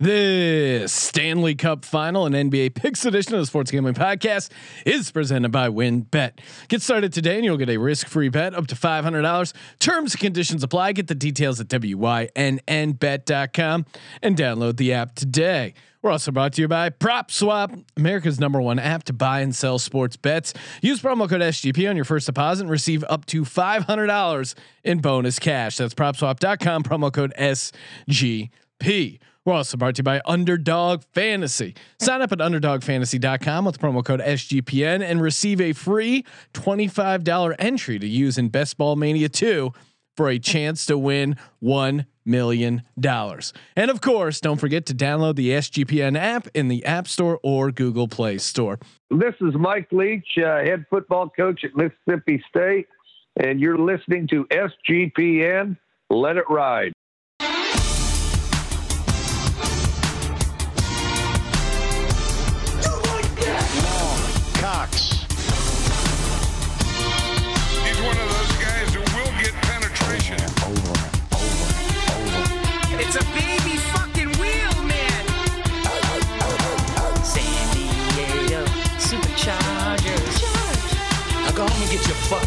This Stanley Cup final and NBA picks edition of the Sports Gambling Podcast is presented by WynnBET. Get started today and you'll get a risk free bet up to $500. Terms and conditions apply. Get the details at WYNNBet.com and download the app today. We're also brought to you by PropSwap, America's number one app to buy and sell sports bets. Use promo code SGP on your first deposit and receive up to $500 in bonus cash. That's PropSwap.com, promo code SGP. We're also brought to you by Underdog Fantasy. Sign up at UnderdogFantasy.com with promo code SGPN and receive a free $25 entry to use in Best Ball Mania 2 for a chance to win $1 million. And of course, don't forget to download the SGPN app in the App Store or Google Play Store. This is Mike Leach, uh, head football coach at Mississippi State, and you're listening to SGPN. Let it ride.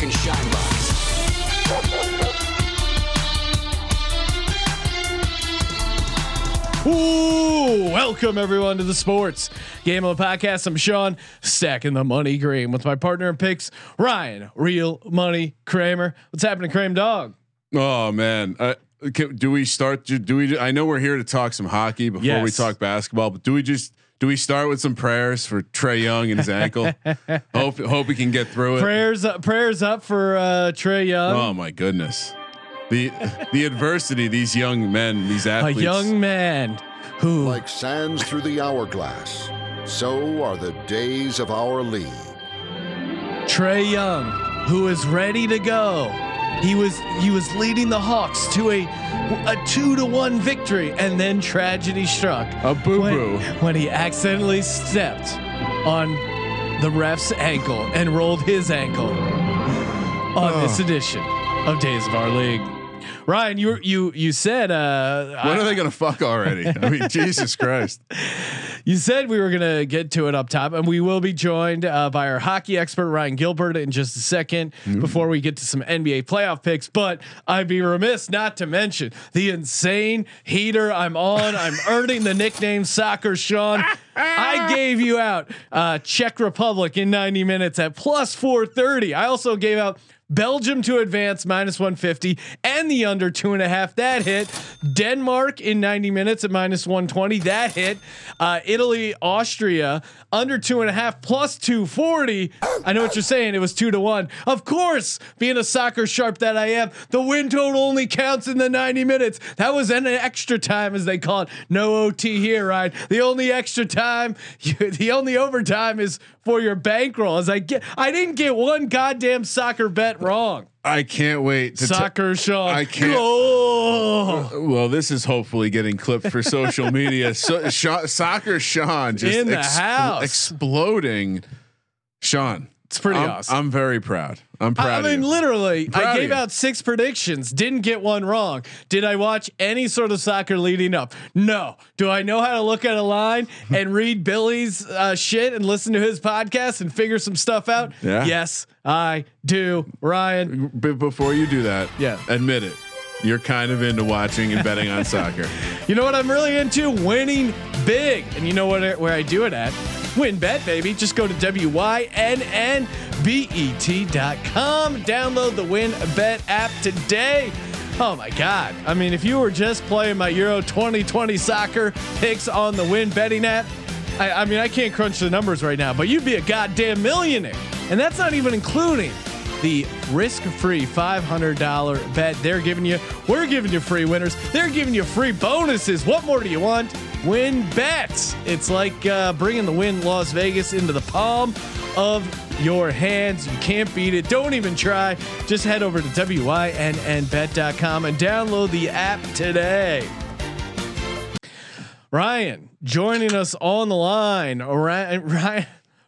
Fucking shine box. Ooh, welcome everyone to the Sports Game of the Podcast. I'm Sean, stacking the money green with my partner in picks, Ryan, real money Kramer. What's happening, Kramer Dog? Oh man, uh, can, do we start? Do, do we? I know we're here to talk some hockey before we talk basketball, but do we just? Do we start with some prayers for Trae Young and his ankle? hope hope he can get through it. Prayers up, prayers up for uh, Trae Young, Oh my goodness, the the adversity these young men, these athletes, a young man who Like sands through the hourglass, so are the days of our league. Trae Young, who is ready to go. He was he was leading the Hawks to a a two to one victory, and then tragedy struck. A boo-boo. when, when he accidentally stepped on the ref's ankle and rolled his ankle on this edition of Days of Our League. Ryan, you you you said uh, when I- are they gonna fuck already? I mean, Jesus Christ! You said we were going to get to it up top, and we will be joined uh, by our hockey expert Ryan Gilbert in just a second before we get to some NBA playoff picks. But I'd be remiss not to mention the insane heater I'm on. I'm earning the nickname Soccer Sean. I gave you out uh, Czech Republic in 90 minutes at plus 430. I also gave out Belgium to advance minus 150 and the under two and a half that hit. Denmark in 90 minutes at minus 120 that hit. Uh, Italy, Austria under two and a half plus 240. I know what you're saying. It was two to one. Of course, being a soccer sharp that I am, the win total only counts in the 90 minutes. That was an extra time, as they call it. No OT here, right? The only extra time, the only overtime is for your bankroll. As I get, I didn't get one goddamn soccer bet wrong. I can't wait to. Soccer Sean. I can't- Oh. well, this is hopefully getting clipped for social media. So, Sha- soccer Sean just In the house. exploding. Sean, It's pretty I'm, awesome. I'm very proud. I'm proud. I mean, literally, proud I gave out six predictions, didn't get one wrong. Did I watch any sort of soccer leading up? No. Do I know how to look at a line and read Billy's uh, shit and listen to his podcast and figure some stuff out? Yeah. Yes, I do. Ryan, B- before you do that, Yeah. admit it. You're kind of into watching and betting on soccer. you know what I'm really into? Winning big. And you know what? Where I do it at? WynnBET, baby. Just go to wynnbet.com. Download the Win Bet app today. Oh my God. I mean, if you were just playing my Euro 2020 soccer picks on the Win betting app, I, I mean, I can't crunch the numbers right now, but you'd be a goddamn millionaire. And that's not even including the risk-free $500 bet they're giving you. We're giving you free winners. They're giving you free bonuses. What more do you want? Win bets. It's like uh, bringing the Wynn Las Vegas into the palm of your hands. You can't beat it. Don't even try. Just head over to wynnbet.com and download the app today. Ryan joining us on the line. Ryan, Ryan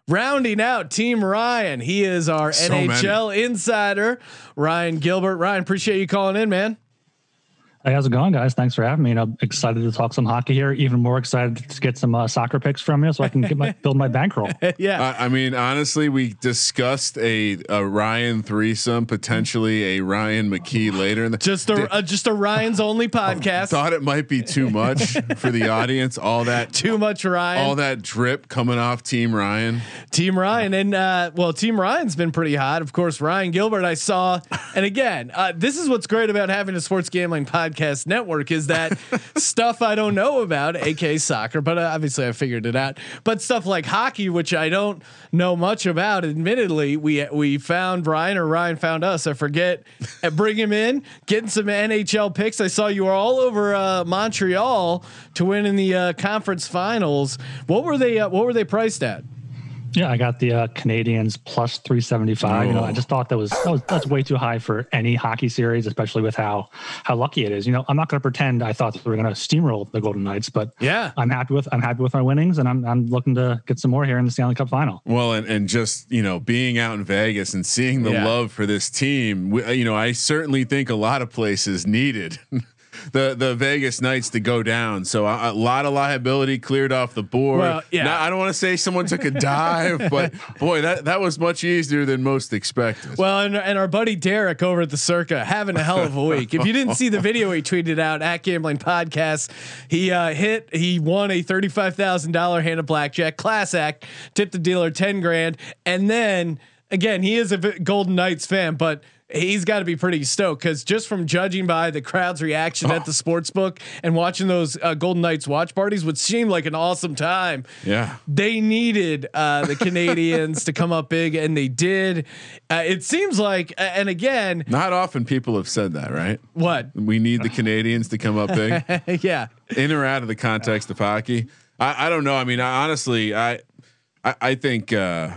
rounding out Team Ryan. He is our So many. NHL insider, Ryan Gilbert. Ryan, appreciate you calling in, man. Hey, how's it going, guys? Thanks for having me. And I'm excited to talk some hockey here. Even more excited to get some uh, soccer picks from you, so I can get my build my bankroll. yeah. I, I mean, honestly, we discussed a, a Ryan threesome, potentially a Ryan McKee later in the. just a uh, just a Ryan's only podcast. thought it might be too much for the audience. All that, Too much Ryan. all that drip coming off Team Ryan. Team Ryan and uh, well, Team Ryan's been pretty hot. Of course, Ryan Gilbert I saw, and again, uh, this is what's great about having a sports gambling podcast network is that stuff I don't know about, aka soccer, but uh, obviously I figured it out. But stuff like hockey, which I don't know much about, admittedly, we we found Ryan or Ryan found us. I forget. Uh, bring him in, getting some NHL picks. I saw you were all over uh, Montreal to win in the uh, conference finals. What were they? Uh, what were they priced at? Yeah, I got the uh, Canadiens plus 375. You know, I just thought that was, that was that's way too high for any hockey series, especially with how how lucky it is. You know, I'm not going to pretend I thought that we were going to steamroll the Golden Knights, but Yeah. I'm happy with I'm happy with our winnings, and I'm I'm looking to get some more here in the Stanley Cup Final. Well, and, and just you know, being out in Vegas and seeing the Yeah. love for this team, we, you know, I certainly think a lot of places needed the the Vegas Knights to go down. So a, a lot of liability cleared off the board. Well, yeah. Now, I don't want to say someone took a dive, but boy, that that was much easier than most expected. Well, and, and our buddy Derek over at the Circa having a hell of a week. If you didn't see the video he tweeted out at Gambling Podcast, he uh, hit he won a thirty five thousand dollar hand of blackjack class act, tipped the dealer ten grand, and then again he is a v- Golden Knights fan, but. He's got to be pretty stoked because just from judging by the crowd's reaction at the sports book and watching those uh, Golden Knights watch parties, would seem like an awesome time, yeah. they needed uh, the Canadiens to come up big, and they did. Uh, it seems like, uh, and again, Not often people have said that, right? what? We need the Canadians to come up big. yeah, in or out of the context of hockey. I, I don't know. I mean, I, honestly, I, I, I think uh,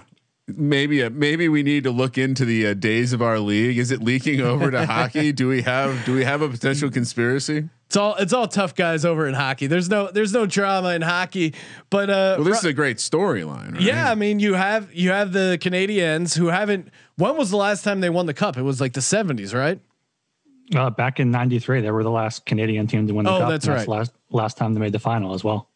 maybe uh, maybe we need to look into the uh, days of our league. Is it leaking over to hockey? Do we have do we have a potential conspiracy? it's all it's all tough guys over in hockey. There's no there's no drama in hockey, but uh, Well, this is a great storyline. Right? yeah, I mean you have you have the Canadiens who haven't. When was the last time they won the cup? It was like the 70s, right? Uh, back in '93, they were the last Canadian team to win the Oh, cup. that's and right. Last last time they made the final as well.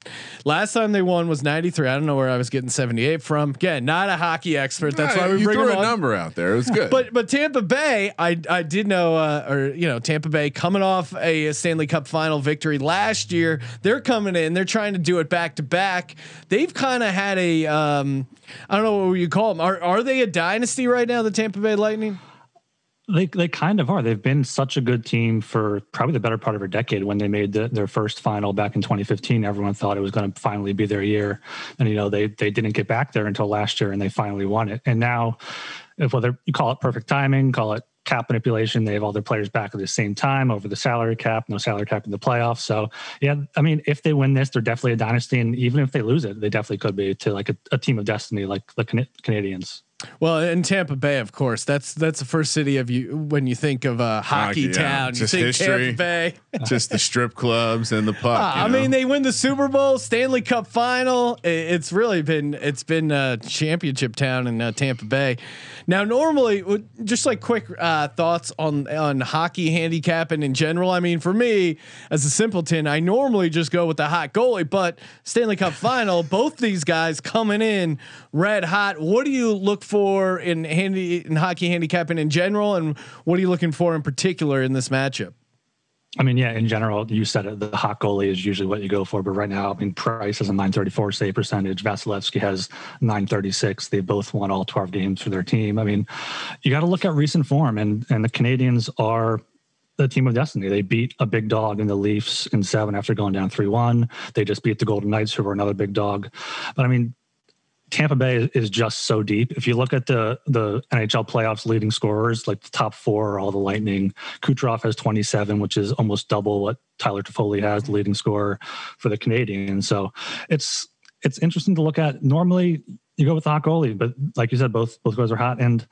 Last time they won was 93. I don't know where I was getting 78 from. Again, not a hockey expert. That's why we you bring threw a on. number out there. It was good. But but Tampa Bay, I I did know, uh, or you know, Tampa Bay coming off a Stanley Cup final victory last year. They're coming in. They're trying to do it back to back. They've kind of had a, um, I don't know what you call them. Are are they a dynasty right now? The Tampa Bay Lightning. They they kind of are. They've been such a good team for probably the better part of a decade. When they made the, their first final back in 2015, everyone thought it was going to finally be their year, and you know they they didn't get back there until last year, and they finally won it. And now, if whether you call it perfect timing, call it cap manipulation, they have all their players back at the same time over the salary cap, no salary cap in the playoffs. So yeah, I mean, if they win this, they're definitely a dynasty, and even if they lose it, they definitely could be to like a, a team of destiny, like the Can- Canadiens. Well, in Tampa Bay, of course, that's that's the first city of you when you think of uh, hockey Hockey, yeah. town. Just you think history. Tampa Bay. just the strip clubs and the puck. Uh, I know? mean, they win the Super Bowl, Stanley Cup final. It's really been it's been a championship town in uh, Tampa Bay. Now, normally, just like quick uh, thoughts on on hockey handicapping in general. I mean, for me as a simpleton, I normally just go with the hot goalie, but Stanley Cup final, both these guys coming in red hot. What do you look for in handy in hockey handicapping in general, and what are you looking for in particular in this matchup? I mean, yeah, in general, you said it. The hot goalie is usually what you go for, but right now, I mean, Price has a 934 save percentage. Vasilevskiy has 936. They both won all 12 games for their team. I mean, you got to look at recent form, and and the Canadiens are the team of destiny. They beat a big dog in the Leafs in seven after going down 3 1. They just beat the Golden Knights, who were another big dog. But I mean, Tampa Bay is just so deep. If you look at the the NHL playoffs leading scorers, like the top four are all the Lightning. Kucherov has 27, which is almost double what Tyler Toffoli has, the leading scorer for the Canadiens. So it's it's interesting to look at. Normally you go with the hot goalie, but like you said, both both guys are hot, and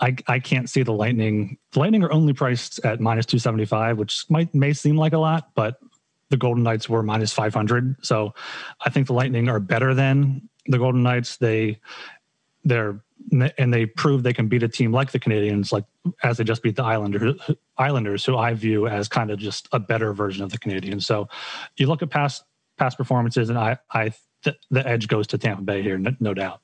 I I can't see the Lightning. The Lightning are only priced at minus 275, which might may seem like a lot, but the Golden Knights were minus 500. So I think the Lightning are better than the Golden Knights. They they're and they- prove they can beat a team like the Canadiens, like as they just beat the Islanders, Islanders, who I view as kind of just a better version of the Canadiens. So you look at past past performances, and I, I th- the edge goes to Tampa Bay here, no, no doubt.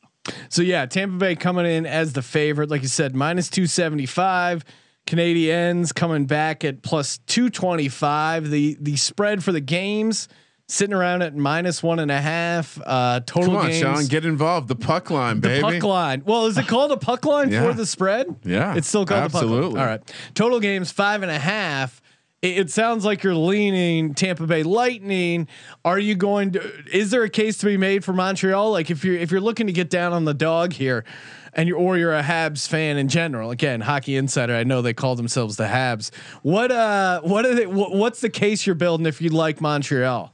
So yeah, Tampa Bay coming in as the favorite, like you said, minus two seventy five. Canadiens coming back at plus two twenty five. The the spread for the games sitting around at minus one and a half. Uh, total Come on, games. Sean, get involved. The puck line, baby. the puck line. Well, is it called a puck line Yeah. for the spread? Yeah, it's still called the puck absolutely. line. All right, total games five and a half. It, it sounds like you're leaning Tampa Bay Lightning. Are you going to? Is there a case to be made for Montreal? Like if you're if you're looking to get down on the dog here, and you're or you're a Habs fan in general. Again, Hockey Insider. I know they call themselves the Habs. What uh what are they? What, what's the case you're building if you like Montreal?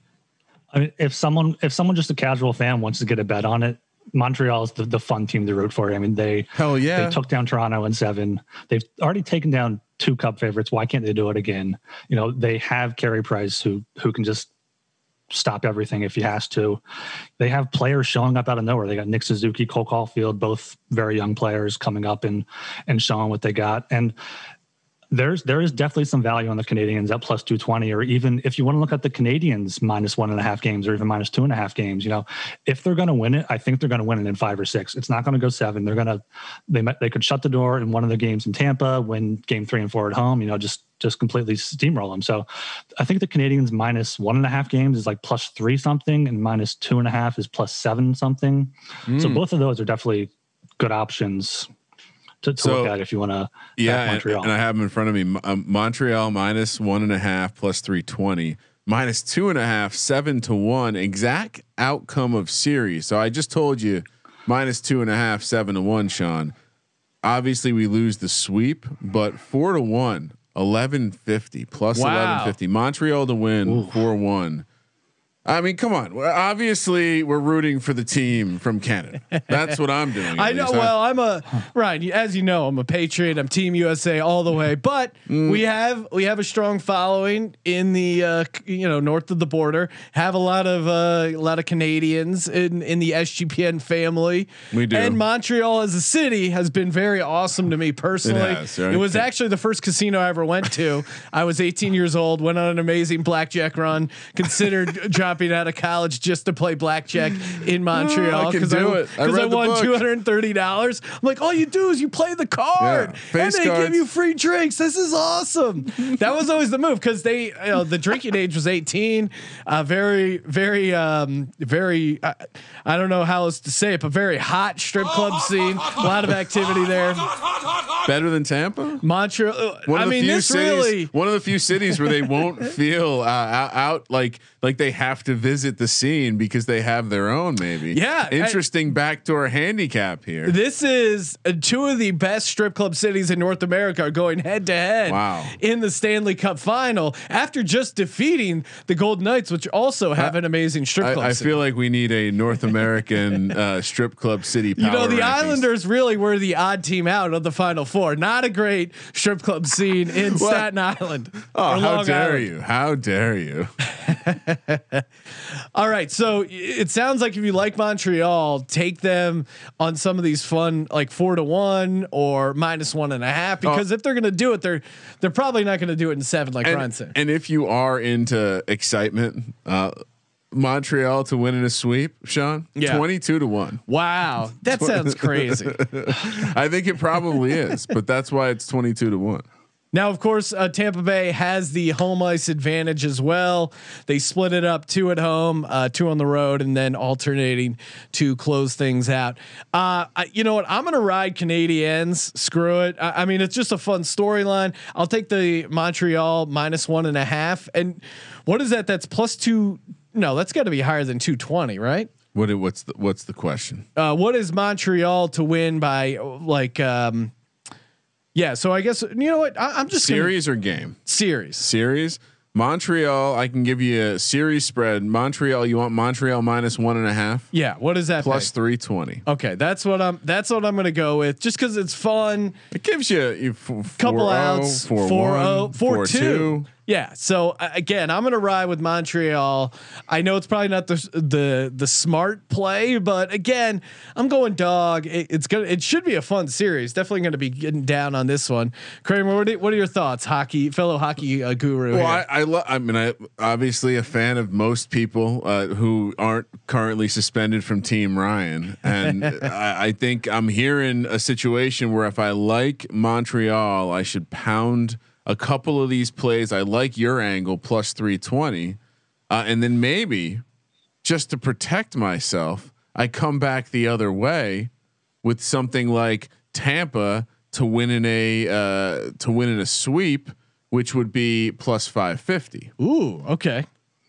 I mean, if someone if someone just a casual fan wants to get a bet on it, Montreal is the, the fun team to root for. I mean, they Hell yeah. they took down Toronto in seven. They've already taken down two cup favorites. Why can't they do it again? You know, they have Carey Price who who can just stop everything if he has to. They have players showing up out of nowhere. They got Nick Suzuki, Cole Caufield, both very young players coming up and and showing what they got. And there's there is definitely some value on the Canadiens at plus two twenty, or even if you want to look at the Canadiens minus one and a half games, or even minus two and a half games. You know, if they're going to win it, I think they're going to win it in five or six. It's not going to go seven. They're going to they might they could shut the door in one of the games in Tampa, win game three and four at home. You know, just just completely steamroll them. So I think the Canadiens minus one and a half games is like plus three something, and minus two and a half is plus seven something. So hmm. both of those are definitely good options to, to So, look at if you want to. Yeah, and, Montreal. and I have them in front of me. Um, Montreal minus one and a half plus three twenty, minus two and a half, seven to one. Exact outcome of series. So I just told you, minus two and a half, seven to one. Sean. Obviously, we lose the sweep, but four to one, eleven fifty plus Wow. eleven fifty. Montreal to win four one. I mean, come on. Well, Obviously, we're rooting for the team from Canada. That's what I'm doing. I know. Well, I'm a Ryan. As you know, I'm a Patriot. I'm Team USA all the way. But Mm. we have we have a strong following in the uh, you know north of the border. Have a lot of uh, a lot of Canadians in in the SGPN family. We do. And Montreal as a city has been very awesome to me personally. has, right? It was actually the first casino I ever went to. I was 18 years old. Went on an amazing blackjack run. Considered dropping out of college just to play blackjack in Montreal because I, it. I I won two hundred and thirty dollars. I'm like, all you do is you play the card, Yeah, and they cards. give you free drinks. This is awesome. that was always the move because they, you know, the drinking age was eighteen. Uh, very, very, um, very. Uh, I don't know how else to say it, but very hot strip club scene. A lot of activity there. better than Tampa. Montreal. uh, one I of the mean, few this cities, really. one of the few cities where they won't feel uh, out, out like like they have to visit the scene because they have their own maybe. Yeah, I- interesting backdoor handicap here. This is uh, two of the best strip club cities in North America are going head to head Wow. in the Stanley Cup final after just defeating the Golden Knights, which also have an amazing strip club. I, I feel like we need a North American uh, strip club city. Power. You know, the rankings. Islanders really were the odd team out of the final four. Not a great strip club scene in? Staten Island. Oh, how Long dare Island. you? How dare you? All right, so it sounds like if you like Montreal, take them on some of these fun, like four to one or minus one and a half. Because if they're going to do it, they're they're probably not going to do it in seven, like Ryan And, said. and if you are into excitement, uh, Montreal to win in a sweep, Sean, Yeah. twenty-two to one. Wow, that sounds crazy. I think it probably is, but that's why it's twenty-two to one. Now, of course, uh, Tampa Bay has the home ice advantage as well. They split it up two at home, uh, two on the road, and then alternating to close things out. Uh, I, you know what? I'm going to ride Canadiens. Screw it. I, I mean, it's just a fun storyline. I'll take the Montreal minus one and a half. And what is that? That's plus two. No, that's got to be higher than 220, right? What? What's the What's the question? Uh, what is Montreal to win by like, um, yeah. So I guess, you know what? I, I'm just gonna- Series or game? series. Series. Montreal. I can give you a series spread. Montreal. You want Montreal minus one and a half Yeah. What is that? three twenty. Okay, that's what I'm. That's what I'm going to go with, just because it's fun. It gives you, f- Couple 4-0, outs, 4-1, 4-0, 4-2. 4-2. Yeah. So again, I'm gonna ride with Montreal. I know it's probably not the the the smart play, but again, I'm going dog. It, it's gonna it should be a fun series. Definitely gonna be getting down on this one. Kramer, what are, what are your thoughts, hockey fellow hockey uh, guru? Well, here? I, I, lo- I mean, I obviously a fan of most people uh, who aren't currently suspended from Team Ryan, and I, I think I'm here in a situation where if I like Montreal, I should pound a couple of these plays. I like your angle plus 320, uh, and then maybe just to protect myself, I come back the other way with something like Tampa to win in a uh, to win in a sweep, which would be plus 550. Ooh, okay.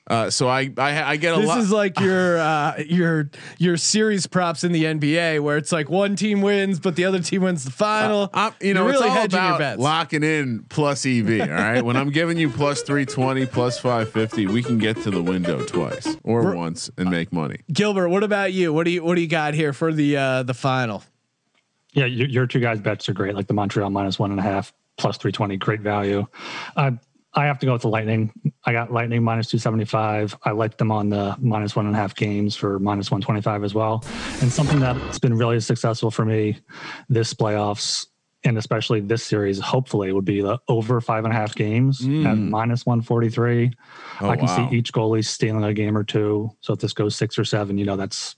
Uh, so I, I I get a This lot. is like your uh, your your series props in the NBA, where it's like one team wins, but the other team wins the final. I'm, you know, You're it's really all hedging your about bets. locking in plus EV. All right, when I'm giving you plus 320, plus 550, we can get to the window twice or once and make money. Gilbert, what about you? What do you what do you got here for the uh, the final? Yeah, your, your two guys bets are great. Like the Montreal minus one and a half, plus three twenty, great value. I have to go with the Lightning. I got Lightning minus two seventy five. I like them on the minus one and a half games for minus one twenty five as well. And something that's been really successful for me this playoffs and especially this series, hopefully, would be the over five and a half games hmm. at minus one forty three. Oh, I can wow. see each goalie stealing a game or two. So if this goes six or seven, you know that's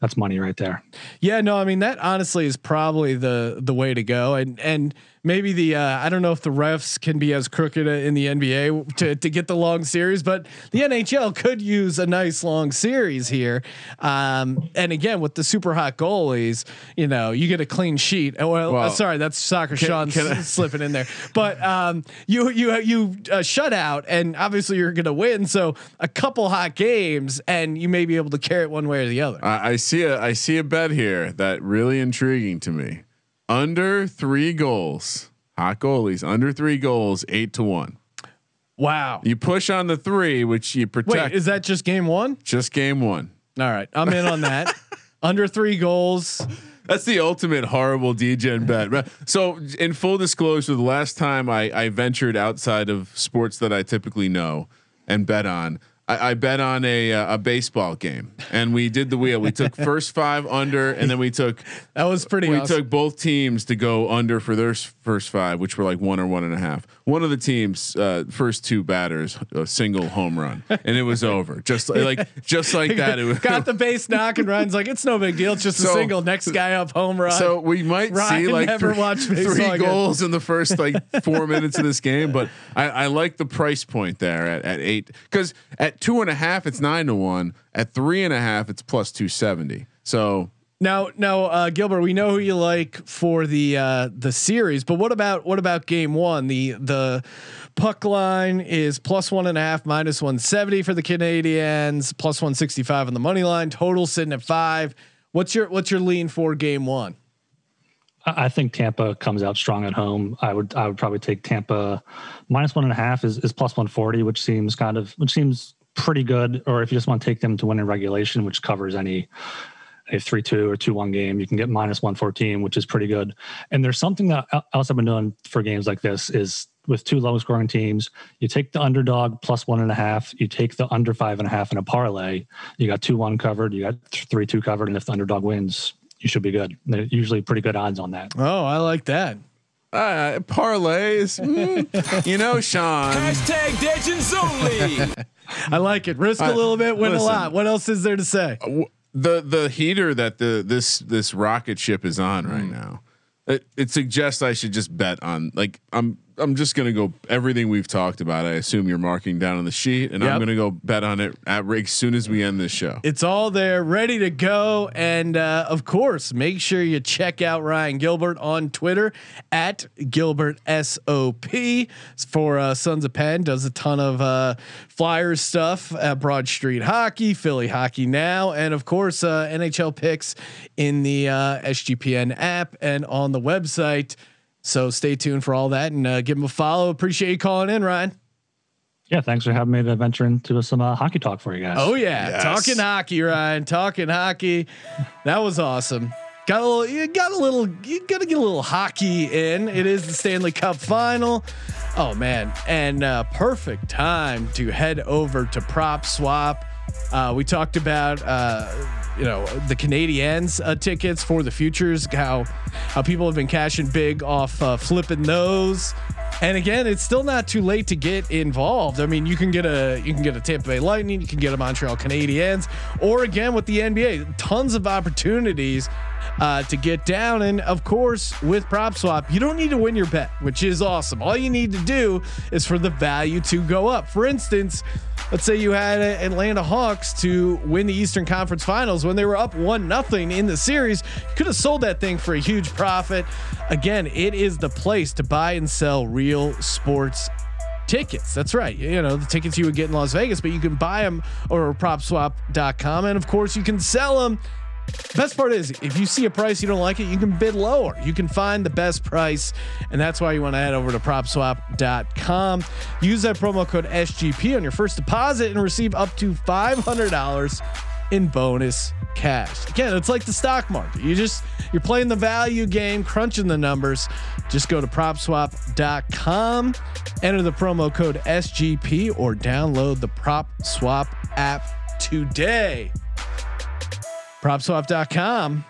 that's money right there. Yeah, no, I mean that honestly is probably the the way to go, and and maybe the uh, I don't know if the refs can be as crooked in the NBA to to get the long series, but the NHL could use a nice long series here. Um, and again, with the super hot goalies, you know, you get a clean sheet. Oh, Well, uh, sorry, that's soccer. Sean can I- slipping in there, but um, you you you uh, shut out, and obviously you're going to win. So a couple hot games, and you may be able to carry it one way or the other. I, I see a I see a bet here that really intriguing to me. Under three goals, hot goalies under three goals, eight to one. Wow. You push on the three, which you protect. Wait, is that just game one? just game one. All right, I'm in on that. Under three goals. That's the ultimate horrible DGen bet. So, in full disclosure, the last time I, I ventured outside of sports that I typically know and bet on, I, I bet on a uh, a baseball game, and we did the wheel. We took first five under, and then we took That was pretty. we awesome. took both teams to go under for their first five, which were like one or one and a half. One of the teams' uh, first two batters, a single home run, and it was over. Just like just like that. It was, Got the base knock and Ryan's like, it's no big deal. It's just a single. Next guy up, home run. So we might Ryan see like never three, three goals in the first like four minutes of this game, but I, I like the price point there at, at eight because at two and a half it's nine to one. At three and a half it's plus two seventy. So now, now, uh, Gilbert, we know who you like for the uh, the series, but what about what about game one? The the puck line is plus one and a half, minus one seventy for the Canadians, plus one sixty five on the money line. Total sitting at five. What's your what's your lean for game one? I I think Tampa comes out strong at home. I would I would probably take Tampa minus one and a half is, is plus one forty, which seems kind of which seems pretty good. Or if you just want to take them to win in regulation, which covers any a three two or two one game, you can get minus one fourteen, which is pretty good. And there's something that el- else I've been doing for games like this is with two low scoring teams, you take the underdog plus one and a half, you take the under five and a half in a parlay, you got two one covered, you got three two covered, and if the underdog wins, you should be good. They're usually pretty good odds on that. Oh, I like that. uh, parlays, mm, you know, Sean. Hashtag Legends only. I like it. Risk a Uh, little bit, win listen. a lot. What else is there to say? the the heater that the this this rocket ship is on right Mm. now it, it suggests i should just bet on like i'm i'm just gonna go everything we've talked about i assume you're marking down on the sheet and Yep. i'm gonna go bet on it at as soon as we end this show It's all there, ready to go. And uh, of course, make sure you check out Ryan Gilbert on Twitter at Gilbert SOP for uh, Sons of Penn. Does a ton of uh, Flyers stuff, uh, Broad Street Hockey, Philly Hockey Now, and of course, uh, NHL picks in the uh, SGPN app and on the website. So stay tuned for all that and uh, give him a follow. Appreciate you calling in, Ryan. Yeah, thanks for having me to venture into some uh, hockey talk for you guys. Oh yeah, Yes. talking hockey, Ryan. Talking hockey. That was awesome. Got a little. You got a little. You got to get a little hockey in. It is the Stanley Cup final. Oh man, and uh, perfect time to head over to Prop Swap. Uh, we talked about uh, you know the Canadiens uh, tickets for the futures, how how people have been cashing big off uh, flipping those. And again, it's still not too late to get involved. I mean, you can get a you can get a Tampa Bay Lightning, you can get a Montreal Canadiens, or again with the NBA, tons of opportunities uh, to get down. And of course, with prop swap, you don't need to win your bet, which is awesome. All you need to do is for the value to go up. For instance, let's say you had Atlanta Hawks to win the Eastern Conference Finals when they were up one nothing in the series. You could have sold that thing for a huge profit. Again, it is the place to buy and sell real sports tickets. That's right. You know, the tickets you would get in Las Vegas, but you can buy them or propswap.com. And of course, you can sell them. Best part is if you see a price you don't like it, you can bid lower. You can find the best price. And that's why you want to head over to propswap.com. Use that promo code SGP on your first deposit and receive up to $500 in bonus cash. Again, it's like the stock market. You just you're playing the value game, crunching the numbers. Just go to propswap.com, enter the promo code SGP or download the Prop Swap app today. Propswap.com.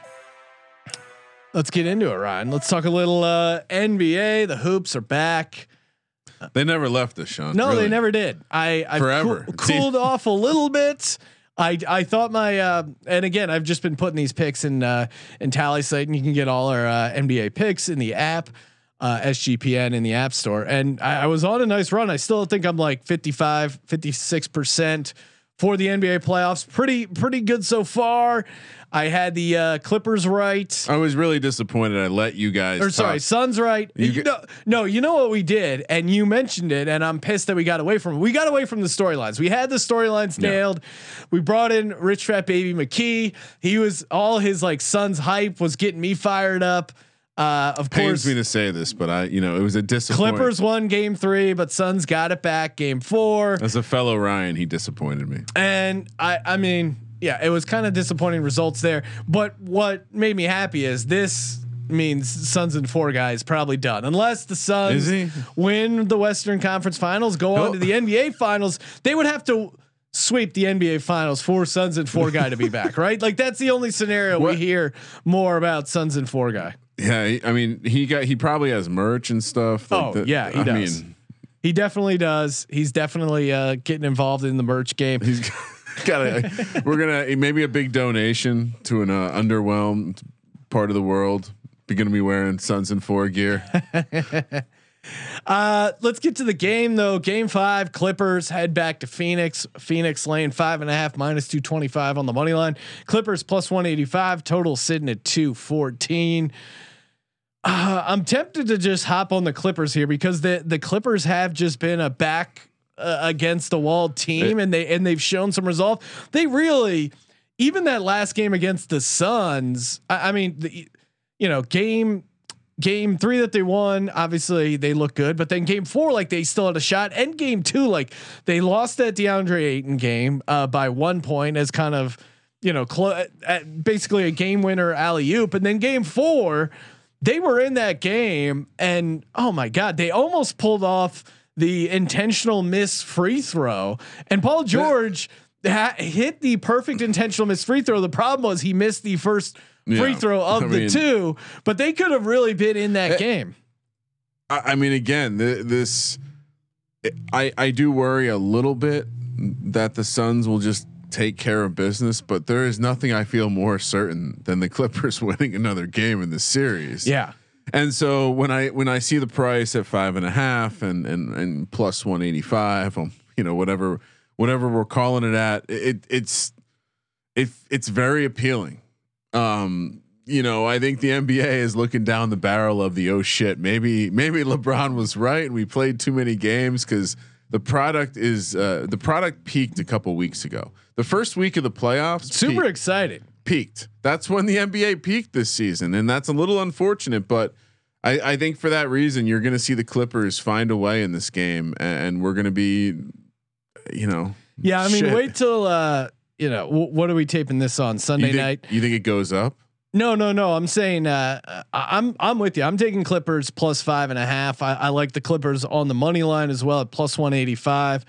Let's get into it, Ryan. Let's talk a little uh, NBA. The hoops are back. They never left us, Sean. No, really. they never did. I I Forever. cool- cooled off a little bit. I I thought my uh, and again I've just been putting these picks in uh, in Tallysight and you can get all our uh, NBA picks in the app. Uh, SGPN in the app store. And I, I was on a nice run. I still think I'm like 55, 56% for the NBA playoffs. Pretty, pretty good so far. I had the uh, Clippers right. I was really disappointed. I let you guys. Or sorry, talk. Suns right. You You get- no, no, you know what we did, and you mentioned it, and I'm pissed that we got away from it. We got away from the storylines. We had the storylines Yeah. nailed. We brought in Rich Fat Baby McKee. He was all his like Suns hype was getting me fired up. Uh, of pains course, me to say this, but I, you know, it was a disappointment. Clippers won game three, but Suns got it back game four. As a fellow Ryan, he disappointed me. And I, I mean, yeah, it was kind of disappointing results there. But what made me happy is this means Suns and four guys probably done. Unless the Suns win the Western Conference Finals, go on Oh. to the NBA Finals, they would have to sweep the NBA Finals for Suns and four guy to be back, right? Like that's the only scenario we hear more about Suns and four guy. Yeah, I mean, he got he probably has merch and stuff. Oh, yeah, he I does. mean, He definitely does. He's definitely uh, getting involved in the merch game. he's got a. we're gonna maybe a big donation to an uh, underwhelmed part of the world. Be gonna be wearing Suns and Four gear. Uh, let's get to the game though. Game five, Clippers head back to Phoenix. Phoenix laying five and a half minus two twenty five on the money line. Clippers plus one eighty five. Total sitting at two fourteen. Uh, I'm tempted to just hop on the Clippers here because the the Clippers have just been a back uh, against the wall team, and they and they've shown some resolve. They really, even that last game against the Suns. I, I mean, the, you know, game game three that they won, obviously they look good, but then game four, like they still had a shot. And game two, like they lost that DeAndre Ayton game uh, by one point as kind of, you know, clo- at basically a game winner alley oop. And then game four, they were in that game, and oh my god, they almost pulled off the intentional miss free throw, and Paul George. ha- hit the perfect intentional miss free throw. The problem was he missed the first free Yeah. throw of I the mean- two, but they could have really been in that Eh, game. I, I mean, again, th- this I I do worry a little bit that the Suns will just take care of business, but there is nothing I feel more certain than the Clippers winning another game in the series. Yeah. And so when I when I see the price at five and a half and and and plus one eighty five, um, you know whatever whatever we're calling it at, it it's it it's very appealing. Um, you know, I think the NBA is looking down the barrel of the oh shit, maybe maybe LeBron was right and we played too many games because the product is uh, the product peaked a couple weeks ago. The first week of the playoffs, Super peaked excited. peaked. That's when the NBA peaked this season, and that's a little unfortunate. But I, I think for that reason, you're going to see the Clippers find a way in this game, and we're going to be, you know, Yeah, I mean, shit. wait till uh, you know, w- what are we taping this on Sunday you think, night? You think it goes up? No, no, no. I'm saying uh, I'm I'm with you. I'm taking Clippers plus five and a half. I, I like the Clippers on the money line as well at plus one eighty five.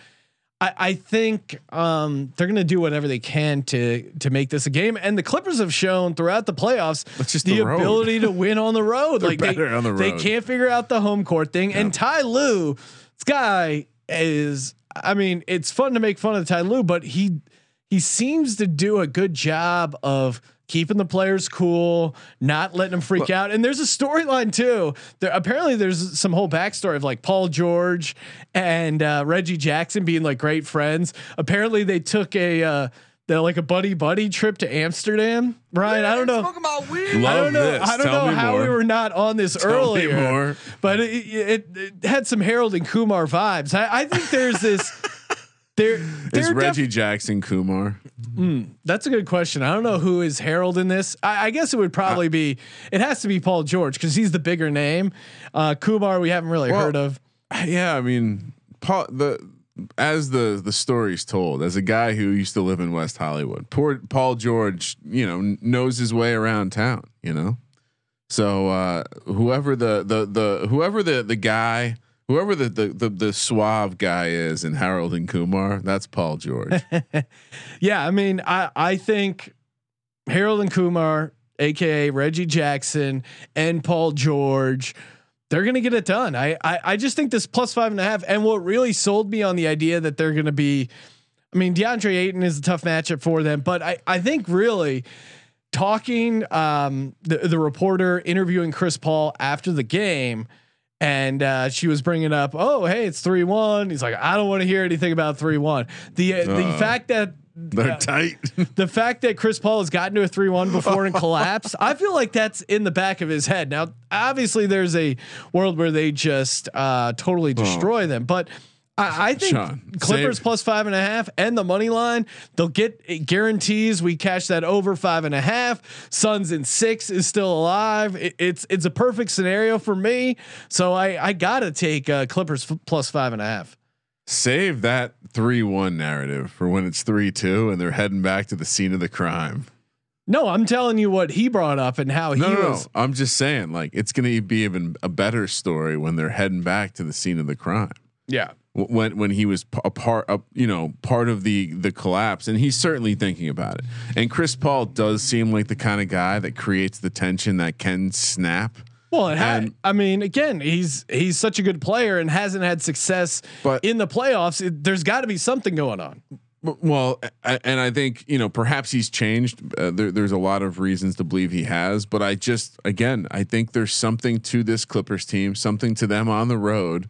I, I think um, they're going to do whatever they can to to make this a game. And the Clippers have shown throughout the playoffs the, the ability to win on the road. Like they, on the they can't figure out the home court thing. And Ty Lue, this guy is. I mean, it's fun to make fun of Ty Lue, but he he seems to do a good job of keeping the players cool, not letting them freak out. And there's a storyline too. There apparently there's some whole backstory of like Paul George and uh, Reggie Jackson being like great friends. Apparently they took a uh, they're like a buddy buddy trip to Amsterdam. Ryan, I don't know. Love I don't know. this. I don't Tell know how more. we were not on this Tell earlier, more. but it, it, it had some Harold and Kumar vibes. I, I think there's this. There, Is there def- Reggie Jackson Kumar? that's a good question. I don't know who is Harold in this. I, I guess it would probably be. It has to be Paul George because he's the bigger name. Uh, Kumar, we haven't really Well, heard of. Yeah, I mean, Paul the as the the story's told, as a guy who used to live in West Hollywood, poor Paul George, you know, knows his way around town. You know, so uh, whoever the the the whoever the the guy. Whoever the, the the the suave guy is in Harold and Kumar, that's Paul George. Yeah, I mean, I I think Harold and Kumar, aka Reggie Jackson and Paul George, they're gonna get it done. I I, I just think this plus five and a half, and what really sold me on the idea that they're gonna be. I mean, DeAndre Ayton is a tough matchup for them, but I I think really talking um the the reporter interviewing Chris Paul after the game. And uh, she was bringing up, oh, hey, it's three one. He's like, I don't want to hear anything about three one. The uh, the fact that They're uh, tight. the fact that Chris Paul has gotten to a 3-1 before and collapsed, I feel like that's in the back of his head. Now, obviously there's a world where they just uh, totally destroy them, but I, I think Sean, Clippers save- plus five and a half and the money line, they'll get it guarantees. We cash that over five and a half. Suns in six is still alive. It, it's it's a perfect scenario for me. So I I gotta take uh, Clippers f- plus five and a half. Save that three one narrative for when it's three two and they're heading back to the scene of the crime. No, I'm telling you what he brought up and how No, he no, no. was. I'm just saying, like, it's going to be even a better story when they're heading back to the scene of the crime. Yeah. When when he was a part, of, you know, part of the the collapse, and he's certainly thinking about it. And Chris Paul does seem like the kind of guy that creates the tension that can snap. Well, it had, And- I mean, again, he's he's such a good player and hasn't had success But- in the playoffs. It, there's got to be something going on. Well, and I think you know perhaps he's changed. Uh, there, there's a lot of reasons to believe he has, but I just again I think there's something to this Clippers team, something to them on the road,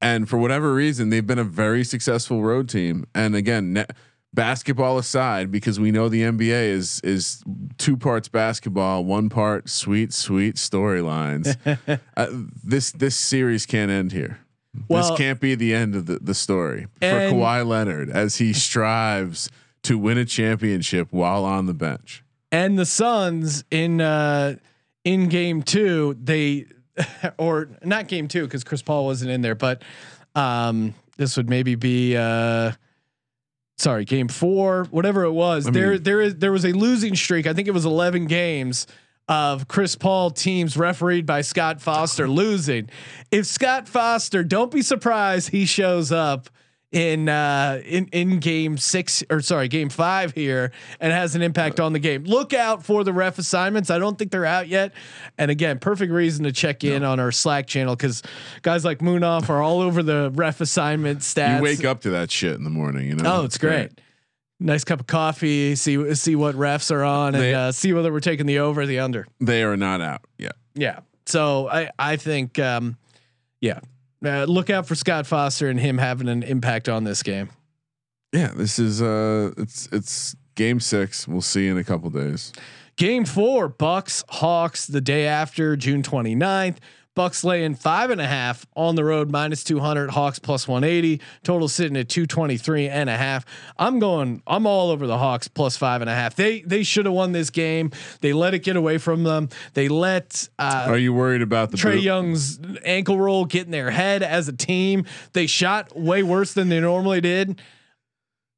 and for whatever reason they've been a very successful road team. And again, ne- basketball aside, because we know the NBA is is two parts basketball, one part sweet sweet storylines. uh, this this series can't end here. Well- this can't be the end of the, the story for Kawhi Leonard as he strives to win a championship while on the bench. And the Suns in uh, in game two, they or not game two because Chris Paul wasn't in there, but um, this would maybe be uh, sorry, game four, whatever it was. I there mean- there is there was a losing streak. I think it was eleven games of Chris Paul teams refereed by Scott Foster losing. If Scott Foster, don't be surprised he shows up in uh in in game 6 or sorry game 5 here and has an impact on the game. Look out for the ref assignments. I don't think they're out yet. And again, perfect reason to check in on our Slack channel cuz guys like Moonoff are all over the ref assignment stats. You wake up to that shit in the morning, you know. Oh, it's great. Nice cup of coffee. See see what refs are on, and uh, see whether we're taking the over or the under. They are not out yet. Yeah. So I I think um, yeah. Uh, look out for Scott Foster and him having an impact on this game. Yeah, this is uh it's it's game 6. We'll see in a couple days. Game four, Bucks Hawks the day after June 29th. Bucks laying five and a half on the road, minus 200. Hawks plus 180. Total sitting at 223 and a half. I'm going, I'm all over the Hawks plus five and a half. They, they should have won this game. They let it get away from them. They let, uh, Are you worried about the Trae? Young's ankle roll getting their head as a team. They shot way worse than they normally did.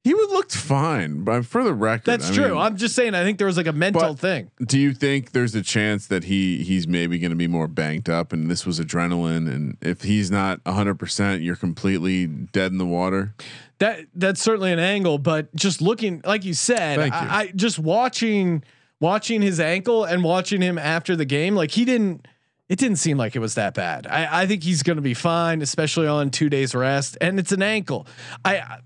He would looked fine, but for the record, That's I true. mean, I'm just saying. I think there was like a mental thing. Do you think there's a chance that he he's maybe going to be more banked up, and this was adrenaline, and if he's not 100, percent you're completely dead in the water? That that's certainly an angle, but just looking, like you said, Thank you. I, I just watching watching his ankle and watching him after the game, like he didn't. It didn't seem like it was that bad. I, I think he's going to be fine, especially on two days rest, and it's an ankle. I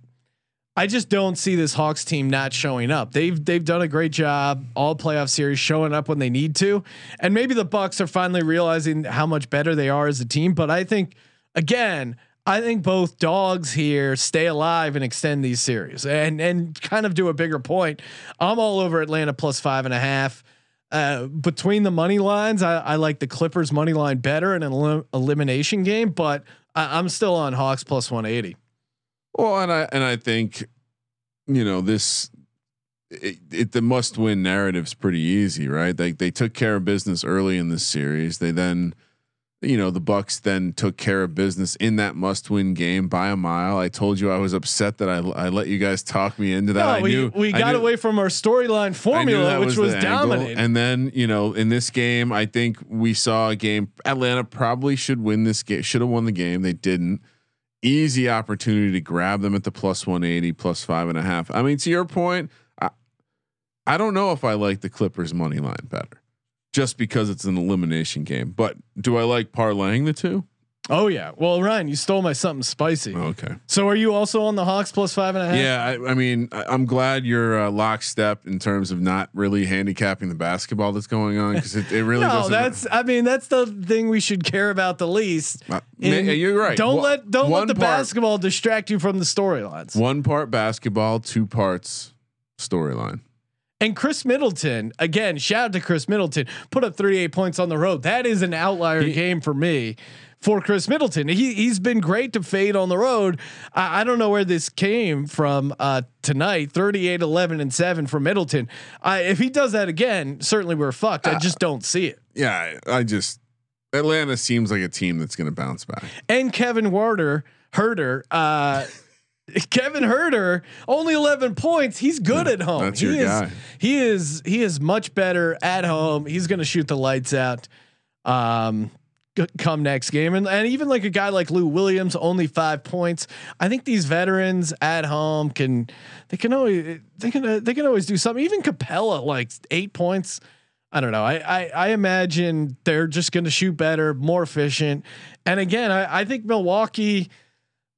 I just don't see this Hawks team not showing up. They've they've done a great job all playoff series showing up when they need to. And maybe the Bucks are finally realizing how much better they are as a team, but I think again, I think both dogs here stay alive and extend these series. And and kind of do a bigger point. I'm all over Atlanta plus five and a half. Uh, between the money lines, I, I like the Clippers money line better in an elim- elimination game, but I, I'm still on Hawks plus 180. Well, and I and I think, you know, this it, it the must win narrative's pretty easy, right? They they took care of business early in this series. They then, you know, the Bucks then took care of business in that must win game by a mile. I told you I was upset that I I let you guys talk me into that. No, I we, knew we got knew- away from our storyline formula, which was, angle. dominating. And then, you know, in this game, I think we saw a game. Atlanta probably should win this game, should have won the game. They didn't. Easy opportunity to grab them at the plus 180, plus five and a half. I mean, to your point, I, I don't know if I like the Clippers money line better just because it's an elimination game. But do I like parlaying the two? Oh yeah. Well, Ryan, you stole my something spicy. Okay. So are you also on the Hawks plus five and a half? Yeah, I, I mean, I, I'm glad you're uh, lockstep in terms of not really handicapping the basketball that's going on because it, it really No, doesn't. that's. I mean, that's the thing we should care about the least. Uh, you're right. Don't One- let don't let the part- basketball distract you from the storylines. One part basketball, two parts storyline. And Khris Middleton, again, shout out to Khris Middleton, put up 38 points on the road. That is an outlier He- game for me. For Khris Middleton, he he's been great to fade on the road. I, I don't know where this came from uh, tonight. 38, 11, and seven for Middleton. I, if he does that again, certainly we're fucked. I just don't see it. Yeah, I just Atlanta seems like a team that's going to bounce back. And Kevin Werder, Huerter, uh, Kevin Huerter, only 11 points. He's good at home. that's he your is, guy. He is he is much better at home. He's going to shoot the lights out. Um come next game and, and even like a guy like Lou Williams only 5 points. I think these veterans at home can they can always they can uh, they can always do something. Even Capela like 8 points. I don't know. I I, I imagine they're just going to shoot better, more efficient. And again, I, I think Milwaukee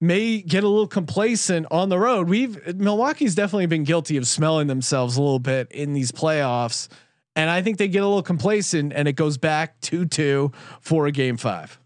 may get a little complacent on the road. We've Milwaukee's definitely been guilty of smelling themselves a little bit in these playoffs. And I think they get a little complacent and it goes back 2 2 for a game five.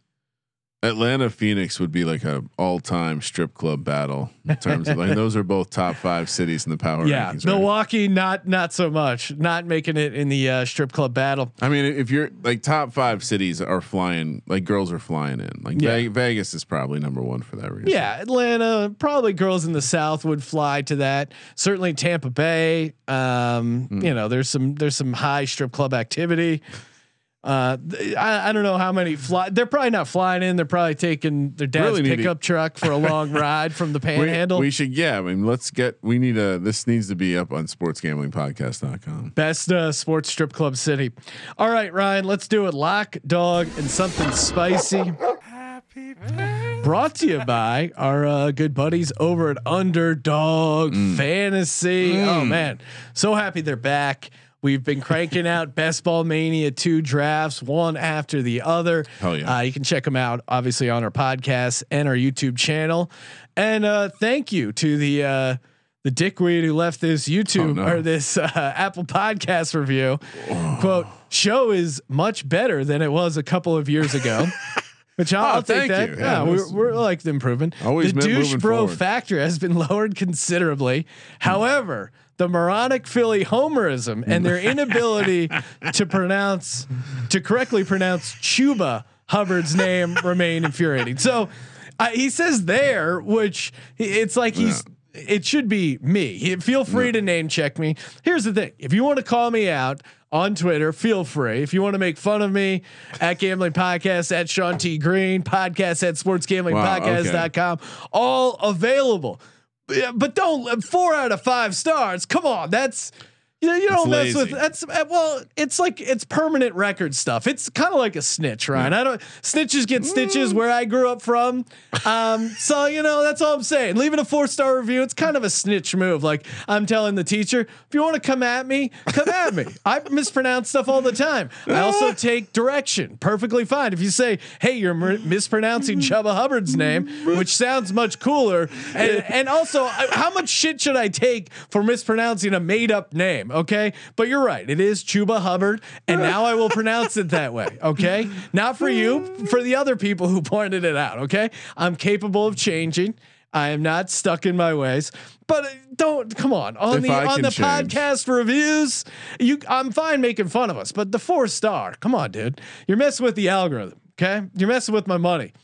Atlanta Phoenix would be like a all time strip club battle in terms of like those are both top five cities in the power yeah. rankings. right? Milwaukee, not not so much. Not making it in the uh, strip club battle. I mean, if you're like top five cities are flying, like girls are flying in. Like Yeah. Ve- Vegas is probably number one for that reason. Yeah, Atlanta, probably girls in the South would fly to that. Certainly Tampa Bay. Um, Hmm. you know, there's some there's some high strip club activity. Uh, I, I don't know how many fly. They're probably not flying in. They're probably taking their dad's Really need to- pickup truck for a long ride from the Panhandle. we should, yeah. I mean, let's get. We need a. This needs to be up on sportsgamblingpodcast.com. Best uh, sports strip club city. All right, Ryan, let's do it. Lock, dog, and something spicy. Happy brought to you by our uh, good buddies over at Underdog Fantasy. Oh man, so happy they're back. We've been cranking out Best Ball Mania two drafts, one after the other. Hell yeah. Uh, you can check them out, obviously, on our podcast and our YouTube channel. And uh, thank you to the uh, the dickweed who left this YouTube Oh, no. or this uh, Apple Podcast review. Quote: Show is much better than it was a couple of years ago. Which I'll, Oh, I'll take that. you. Yeah, Yeah, we're, we're like the improvement. Always the douche bro forward. factor has been lowered considerably. However, the moronic Philly homerism and their inability to pronounce to correctly pronounce Chuba Hubbard's name remain infuriating. So uh, he says there, which it's like he's. It should be me. He- Feel free to name check me. Here's the thing: if you want to call me out on Twitter, feel free. If you want to make fun of me at Gambling Podcast, at Sean T Green, podcast at sportsgamblingpodcast.com, all available. Yeah, but don't four out of five stars. Come on, that's you know you don't mess lazy. with that's uh, well. It's like it's permanent record stuff. It's kind of like a snitch, Ryan. I don't snitches get stitches where I grew up from. Um, so you know that's all I'm saying. Leaving a four star review, it's kind of a snitch move. Like I'm telling the teacher, if you want to come at me, come at me. I mispronounce stuff all the time. I also take direction perfectly fine. If you say, "Hey, you're mi- mispronouncing Chubba Hubbard's name," which sounds much cooler, and, and also, I- how much shit should I take for mispronouncing a made up name? Okay, but you're right. It is Chuba Hubbard, and now I will pronounce it that way. Okay, not for you, for the other people who pointed it out. Okay, I'm capable of changing. I am not stuck in my ways. But uh, don't come on on If the I on the change. podcast reviews. You, I'm fine making fun of us, but the four star. Come on, dude. You're messing with the algorithm. Okay, you're messing with my money.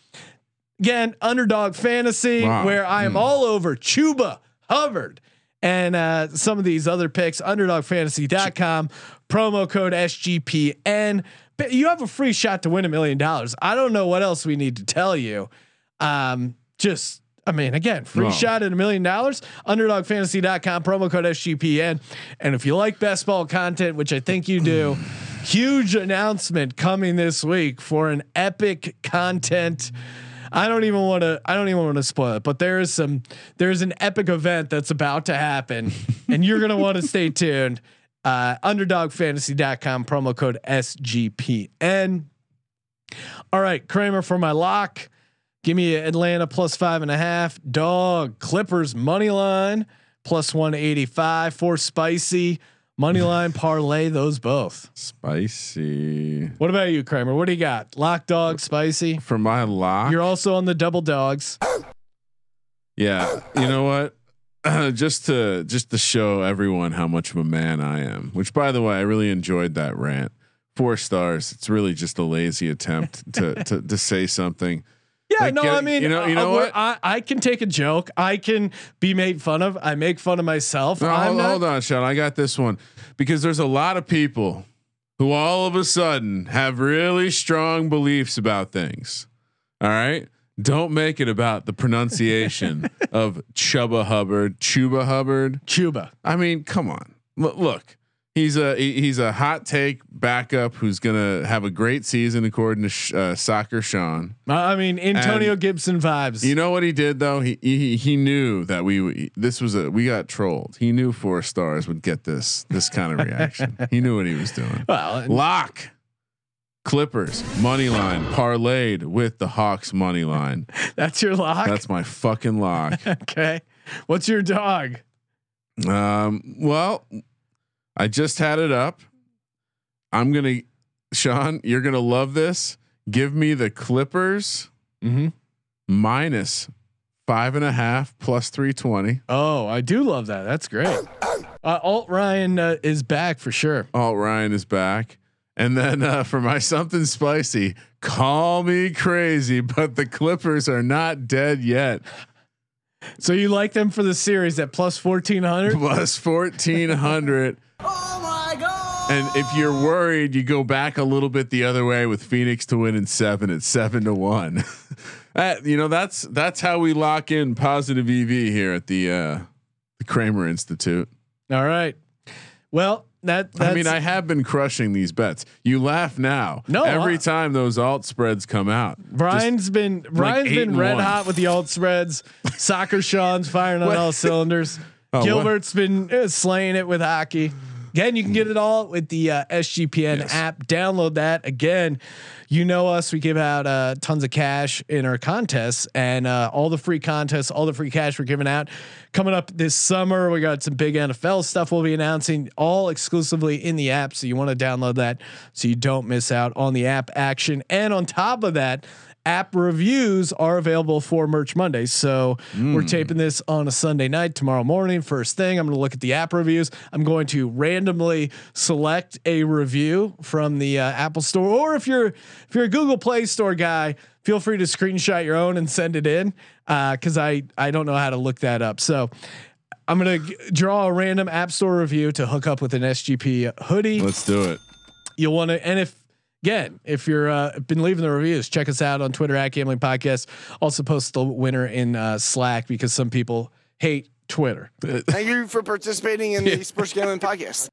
Again, underdog fantasy, Wow. where I am Hmm. all over Chuba Hubbard and uh, some of these other picks. Underdogfantasy.com promo code SGPN. But you have a free shot to win a million dollars. I don't know what else we need to tell you. Um, just I mean, again, free shot at a million dollars. Underdogfantasy.com promo code SGPN. And if you like best ball content, which I think you do, huge announcement coming this week for an epic content. I don't even want to. I don't even want to spoil it, but there is some. There's an epic event that's about to happen, and you're gonna want to stay tuned. Uh, underdogfantasy.com promo code SGPN. All right, Kramer for my lock. Give me Atlanta plus five and a half. Dog Clippers money line plus one eighty five. For spicy money line parlay those both. Spicy. What about you, Kramer? What do you got? Lock dog spicy. For my lock. You're also on the double dogs. Yeah, you know what? just to just to show everyone how much of a man I am. Which, by the way, I really enjoyed that rant. Four stars. It's really just a lazy attempt to to to say something. Yeah, Like, no, get- I mean, you know- you uh, know what? I, I can take a joke. I can be made fun of. I make fun of myself. No, I'm hold, not- hold on, Sean. I got this one because there's a lot of people who all of a sudden have really strong beliefs about things. All right. Don't make it about the pronunciation of Chuba Hubbard, Chuba Hubbard. Chuba. I mean, come on. L- look, he's a he's a hot take backup who's gonna have a great season according to Sh- uh, Soccer Sean. I mean, Antonio And Gibson vibes. You know what he did though? He he he knew that we this was a we got trolled. He knew four stars would get this this kind of reaction. he knew what he was doing. well, Lock. Clippers money line parlayed with the Hawks money line. that's your lock. That's my fucking lock. okay. What's your dog? Um, well, I just had it up. I'm gonna, Sean, you're gonna love this. Give me the Clippers Mm-hmm. minus five and a half plus three twenty. Oh, I do love that. That's great. Uh, Alt Ryan uh, is back for sure. Alt Ryan is back. And then uh, for my something spicy, call me crazy, but the Clippers are not dead yet. So you like them for the series at plus fourteen hundred? Plus fourteen hundred. Oh my god! And if you're worried, you go back a little bit the other way with Phoenix to win in seven at seven to one. That- you know that's that's how we lock in positive EV here at the uh, the Kramer Institute. All right. Well, that that's, I mean, I have been crushing these bets. You laugh now. No, every I- time those alt spreads come out. Brian's been Brian's eight been red one. hot with the alt spreads. Soccer Sean's firing on all cylinders. Oh, what? Gilbert's been uh, slaying it with hockey. Again, you can get it all with the uh, SGPN Yes. app. Download that. Again, you know us. We give out uh, tons of cash in our contests, and uh, all the free contests, all the free cash we're giving out coming up this summer. We got some big NFL stuff we'll be announcing, all exclusively in the app. So you want to download that so you don't miss out on the app action. And on top of that, app reviews are available for Merch Monday. So we're taping this on a Sunday night tomorrow morning. First thing, I'm going to look at the app reviews. I'm going to randomly select a review from the uh, Apple Store, or if you're if you're a Google Play Store guy, feel free to screenshot your own and send it in because I I don't know how to look that up. So. I'm gonna g- draw a random App Store review to hook up with an SGP hoodie Let's do it. you'll want to and if again if you're uh been leaving the reviews check us out on twitter at gambling podcast also post the winner in uh slack because some people hate Twitter. Thank you for participating in the Sports Gambling Podcast.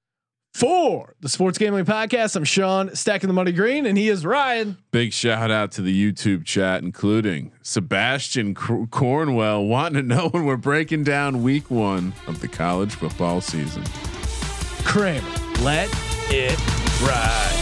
For the Sports Gambling Podcast, I'm Sean, stacking the money green, and he is Ryan. Big shout out to the YouTube chat, including Sebastian Cor- Cornwell, wanting to know when we're breaking down Week One of the college football season. Kramer, let it ride.